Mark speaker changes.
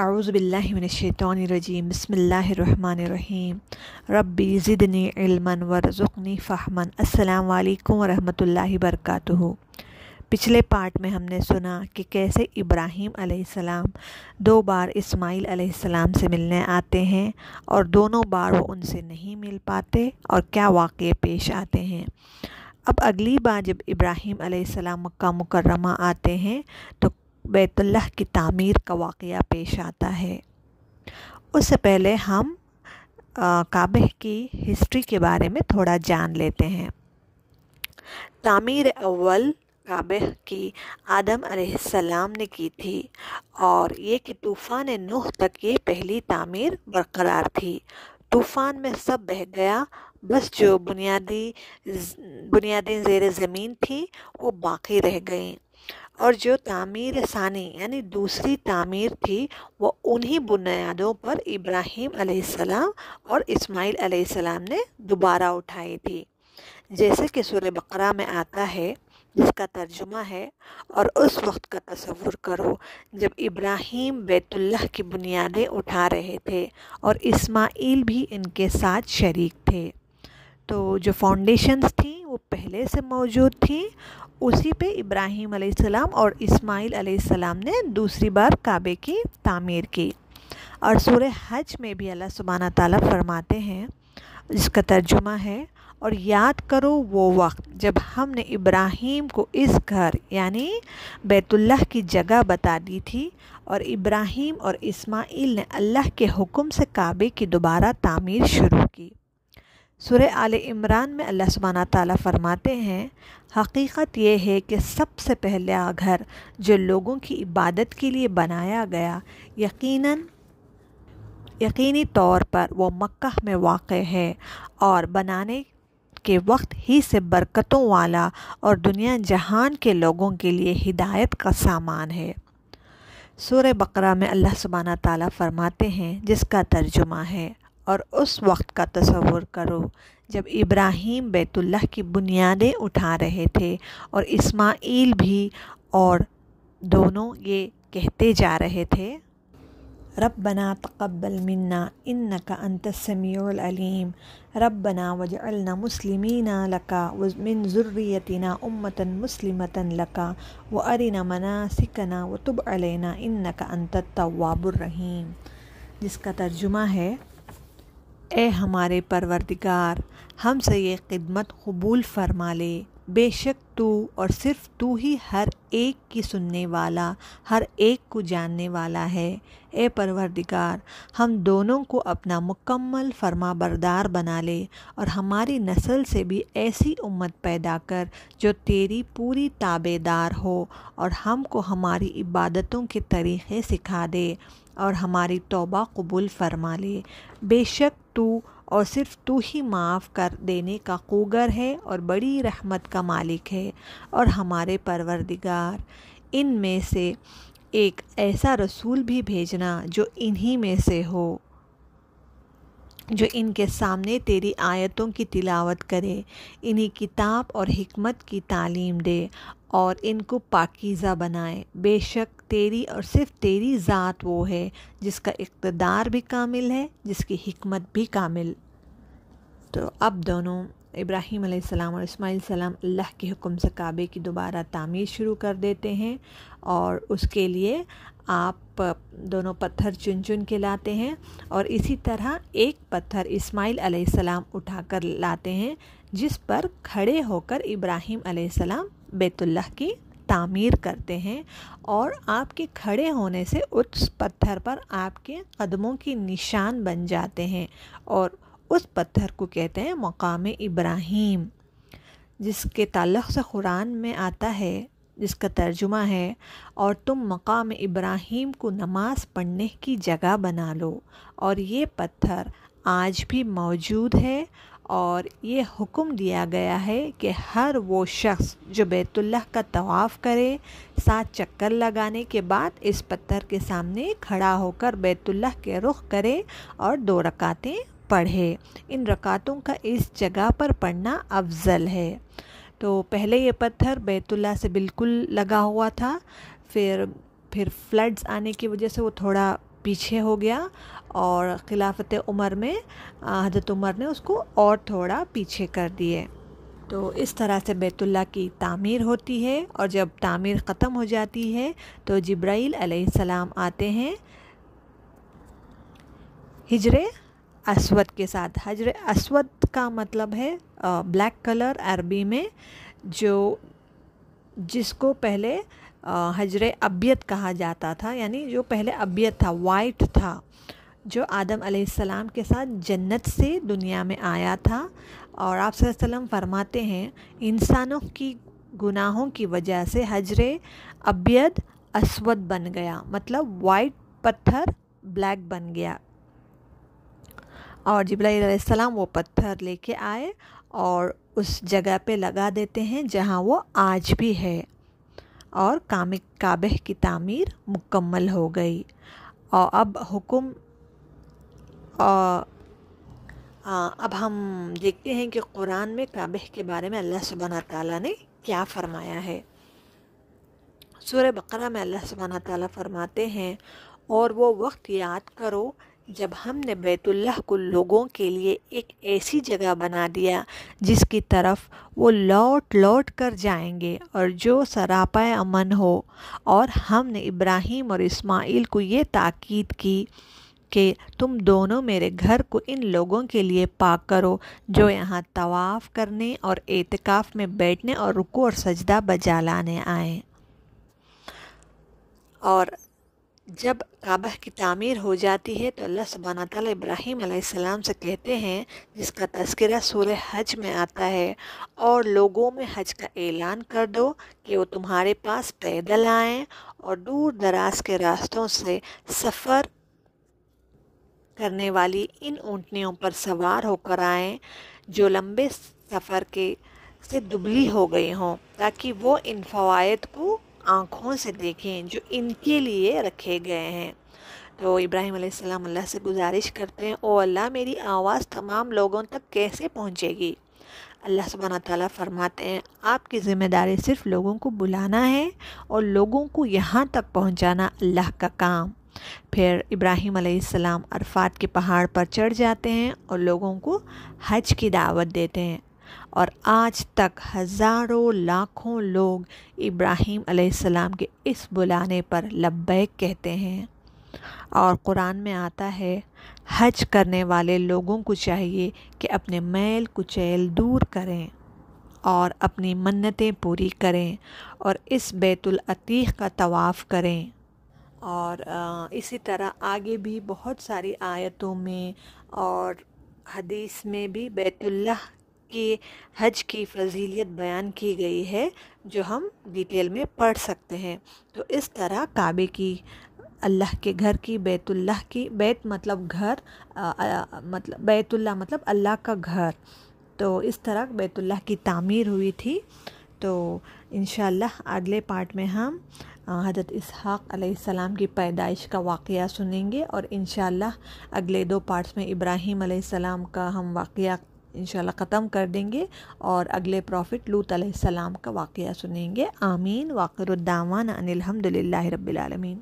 Speaker 1: اعوذ باللہ من الشیطان الرجیم، بسم اللہ الرحمن الرحیم. ربی زدنی علما ورزقنی فہما. السلام علیکم ورحمۃ اللہ وبرکاتہ. پچھلے پارٹ میں ہم نے سنا کہ کیسے ابراہیم علیہ السلام، دو بار اسماعیل علیہ السلام سے ملنے آتے ہیں اور دونوں بار وہ ان سے نہیں مل پاتے اور کیا واقعے پیش آتے ہیں۔ اب اگلی بار جب ابراہیم علیہ السلام مکہ مکرمہ آتے ہیں تو بیت اللہ کی تعمیر کا واقعہ پیش آتا ہے۔ اس سے پہلے ہم کعبہ کی ہسٹری کے بارے میں تھوڑا جان لیتے ہیں۔ تعمیر اول کعبہ کی آدم علیہ السلام نے کی تھی اور یہ کہ طوفان نوح تک یہ پہلی تعمیر برقرار تھی۔ طوفان میں سب بہہ گیا، بس جو بنیادی بنیادی زیر زمین تھی وہ باقی رہ گئیں۔ اور جو تعمیر ثانی یعنی دوسری تعمیر تھی، وہ انہی بنیادوں پر ابراہیم علیہ السلام اور اسماعیل علیہ السلام نے دوبارہ اٹھائی تھی۔ جیسے کہ سورہ بقرہ میں آتا ہے، جس کا ترجمہ ہے، اور اس وقت کا تصور کرو جب ابراہیم بیت اللہ کی بنیادیں اٹھا رہے تھے اور اسماعیل بھی ان کے ساتھ شریک تھے۔ تو جو فاؤنڈیشنز تھیں وہ پہلے سے موجود تھیں، اسی پہ ابراہیم علیہ السلام اور اسماعیل علیہ السلام نے دوسری بار کعبے کی تعمیر کی۔ اور سورہ حج میں بھی اللہ سبحانہ تعالیٰ فرماتے ہیں، جس کا ترجمہ ہے، اور یاد کرو وہ وقت جب ہم نے ابراہیم کو اس گھر یعنی بیت اللہ کی جگہ بتا دی تھی، اور ابراہیم اور اسماعیل نے اللہ کے حکم سے کعبے کی دوبارہ تعمیر شروع کی۔ سورہ آل عمران میں اللہ سبحانہ تعالیٰ فرماتے ہیں، حقیقت یہ ہے کہ سب سے پہلا گھر جو لوگوں کی عبادت کے لیے بنایا گیا، یقیناً، یقینی طور پر وہ مکہ میں واقع ہے اور بنانے کے وقت ہی سے برکتوں والا اور دنیا جہان کے لوگوں کے لیے ہدایت کا سامان ہے۔ سورہ بقرہ میں اللہ سبحانہ تعالیٰ فرماتے ہیں، جس کا ترجمہ ہے اور اس وقت کا تصور کرو جب ابراہیم بیت اللہ کی بنیادیں اٹھا رہے تھے اور اسماعیل بھی اور دونوں یہ کہتے جا رہے تھے، ربنا تقبل منا انکا انت السمیع العلیم، ربنا وجعلنا مسلمین لکا من ذریتنا امتا مسلمتا لکا وارنا مناسکنا وتب علینا انکا انت التواب الرحیم۔ جس کا ترجمہ ہے اے ہمارے پروردگار ہم سے یہ خدمت قبول فرما لے۔ بے شک تو اور صرف تو ہی ہر ایک کی سننے والا، ہر ایک کو جاننے والا ہے۔ اے پروردگار، ہم دونوں کو اپنا مکمل فرما بردار بنا لے اور ہماری نسل سے بھی ایسی امت پیدا کر جو تیری پوری تابے دار ہو اور ہم کو ہماری عبادتوں کے طریقے سکھا دے اور ہماری توبہ قبول فرما لے۔ بے شک تو اور صرف تو ہی معاف کر دینے کا قوگر ہے اور بڑی رحمت کا مالک ہے اور ہمارے پروردگار، ان میں سے ایک ایسا رسول بھی بھیجنا جو انہی میں سے ہو۔ جو ان کے سامنے تیری آیتوں کی تلاوت کرے انہی کتاب اور حکمت کی تعلیم دے اور ان کو پاکیزہ بنائے۔ بے شک تیری اور صرف تیری ذات وہ ہے جس کا اقتدار بھی کامل ہے، جس کی حکمت بھی کامل۔ تو اب دونوں، ابراہیم علیہ السلام اور اسماعیل السلام اللہ کے حکم سے کعبے کی دوبارہ تعمیر شروع کر دیتے ہیں اور اس کے لیے آپ دونوں پتھر چن چن کے لاتے ہیں اور اسی طرح ایک پتھر اسماعیل علیہ السلام اٹھا کر لاتے ہیں، جس پر کھڑے ہو کر ابراہیم علیہ السلام بیت اللہ کی تعمیر کرتے ہیں اور آپ کے کھڑے ہونے سے اس پتھر پر آپ کے قدموں کی نشان بن جاتے ہیں اور اس پتھر کو کہتے ہیں مقام ابراہیم، جس کے تعلق سے قرآن میں آتا ہے جس کا ترجمہ ہے، اور تم مقام ابراہیم کو نماز پڑھنے کی جگہ بنا لو۔ اور یہ پتھر آج بھی موجود ہے، اور یہ حکم دیا گیا ہے کہ ہر وہ شخص جو بیت اللہ کا طواف کرے سات چکر لگانے کے بعد اس پتھر کے سامنے کھڑا ہو کر بیت اللہ کے رخ کرے اور دو رکعتیں پڑھے۔ ان رکعتوں کا اس جگہ پر پڑھنا افضل ہے۔ تو پہلے یہ پتھر بیت اللہ سے بالکل لگا ہوا تھا، پھر پھر فلڈز آنے کی وجہ سے وہ تھوڑا پیچھے ہو گیا اور خلافت عمر میں حضرت عمر نے اس کو اور تھوڑا پیچھے کر دیے۔ تو اس طرح سے بیت اللہ کی تعمیر ہوتی ہے اور جب تعمیر ختم ہو جاتی ہے تو جبرائیل علیہ السلام آتے ہیں۔ ہجر اسود کے ساتھ۔ حجر اسود کا مطلب ہے بلیک کلر عربی میں، جو جس کو پہلے حجر ابیت کہا جاتا تھا یعنی جو پہلے ابیت تھا وائٹ تھا، جو آدم علیہ السلام کے ساتھ جنت سے دنیا میں آیا تھا۔ اور آپ صلی اللہ علیہ وسلم فرماتے ہیں، انسانوں کی گناہوں کی وجہ سے حجر ابید اسود بن گیا مطلب وائٹ پتھر بلیک بن گیا۔ اور جبرائیل علیہ السلام وہ پتھر لے کے آئے اور اس جگہ پہ لگا دیتے ہیں جہاں وہ آج بھی ہے۔ اور کام کعبہ کی تعمیر مکمل ہو گئی۔ اور اب حکم اب ہم دیکھتے ہیں کہ قرآن میں کعبہ کے بارے میں اللہ سبحانہ تعالیٰ نے کیا فرمایا ہے۔ سورہ بقرہ میں اللہ سبحانہ تعالیٰ فرماتے ہیں، اور وہ وقت یاد کرو جب ہم نے بیت اللہ کو لوگوں کے لیے ایک ایسی جگہ بنا دیا جس کی طرف وہ لوٹ لوٹ کر جائیں گے اور جو سراپا امن ہو، اور ہم نے ابراہیم اور اسماعیل کو یہ تاکید کی کہ تم دونوں میرے گھر کو ان لوگوں کے لیے پاک کرو جو یہاں طواف کرنے اور اعتکاف میں بیٹھنے اور رکو اور سجدہ بجا لانے آئیں اور جب کعبہ کی تعمیر ہو جاتی ہے تو اللہ سبحانہ تعالیٰ ابراہیم علیہ السلام سے کہتے ہیں، جس کا تذکرہ سورہ حج میں آتا ہے، اور لوگوں میں حج کا اعلان کر دو کہ وہ تمہارے پاس پیدل آئیں اور دور دراز کے راستوں سے سفر کرنے والی ان اونٹنیوں پر سوار ہو کر آئیں جو لمبے سفر کے، سے دبلی ہو گئی ہوں تاکہ وہ ان فوائد کو آنکھوں سے دیکھیں جو ان کے لیے رکھے گئے ہیں۔ تو ابراہیم علیہ السلام اللہ سے گزارش کرتے ہیں، او اللہ، میری آواز تمام لوگوں تک کیسے پہنچے گی؟ اللہ سبحانہ تعالیٰ فرماتے ہیں، آپ کی ذمہ داری صرف لوگوں کو بلانا ہے اور لوگوں کو یہاں تک پہنچانا اللہ کا کام۔ پھر ابراہیم علیہ السلام عرفات کے پہاڑ پر چڑھ جاتے ہیں اور لوگوں کو حج کی دعوت دیتے ہیں۔ اور آج تک ہزاروں لاکھوں لوگ ابراہیم علیہ السلام کے اس بلانے پر لبیک کہتے ہیں۔ اور قرآن میں آتا ہے، حج کرنے والے لوگوں کو چاہیے کہ اپنے میل کچیل دور کریں اور اپنی منتیں پوری کریں اور اس بیت العتیق کا طواف کریں۔ اور اسی طرح آگے بھی بہت ساری آیتوں میں اور حدیث میں بھی بیت اللہ کی حج کی فضیلیت بیان کی گئی ہے، جو ہم ڈیٹیل میں پڑھ سکتے ہیں۔ تو اس طرح کعبے کی اللہ کے گھر کی، بیت اللہ کی، بیت مطلب گھر مطلب بیت اللہ مطلب اللہ کا گھر۔ تو اس طرح بیت اللہ کی تعمیر ہوئی تھی۔ تو انشاءاللہ اگلے پارٹ میں ہم حضرت اسحاق علیہ السلام کی پیدائش کا واقعہ سنیں گے۔ اور انشاءاللہ اگلے دو پارٹس میں ابراہیم علیہ السلام کا ہم واقعہ انشاءاللہ ختم کر دیں گے اور اگلے پروفٹ لوت علیہ السلام کا واقعہ سنیں گے. آمین. واقر الدعوان ان الحمد للہ رب العالمین.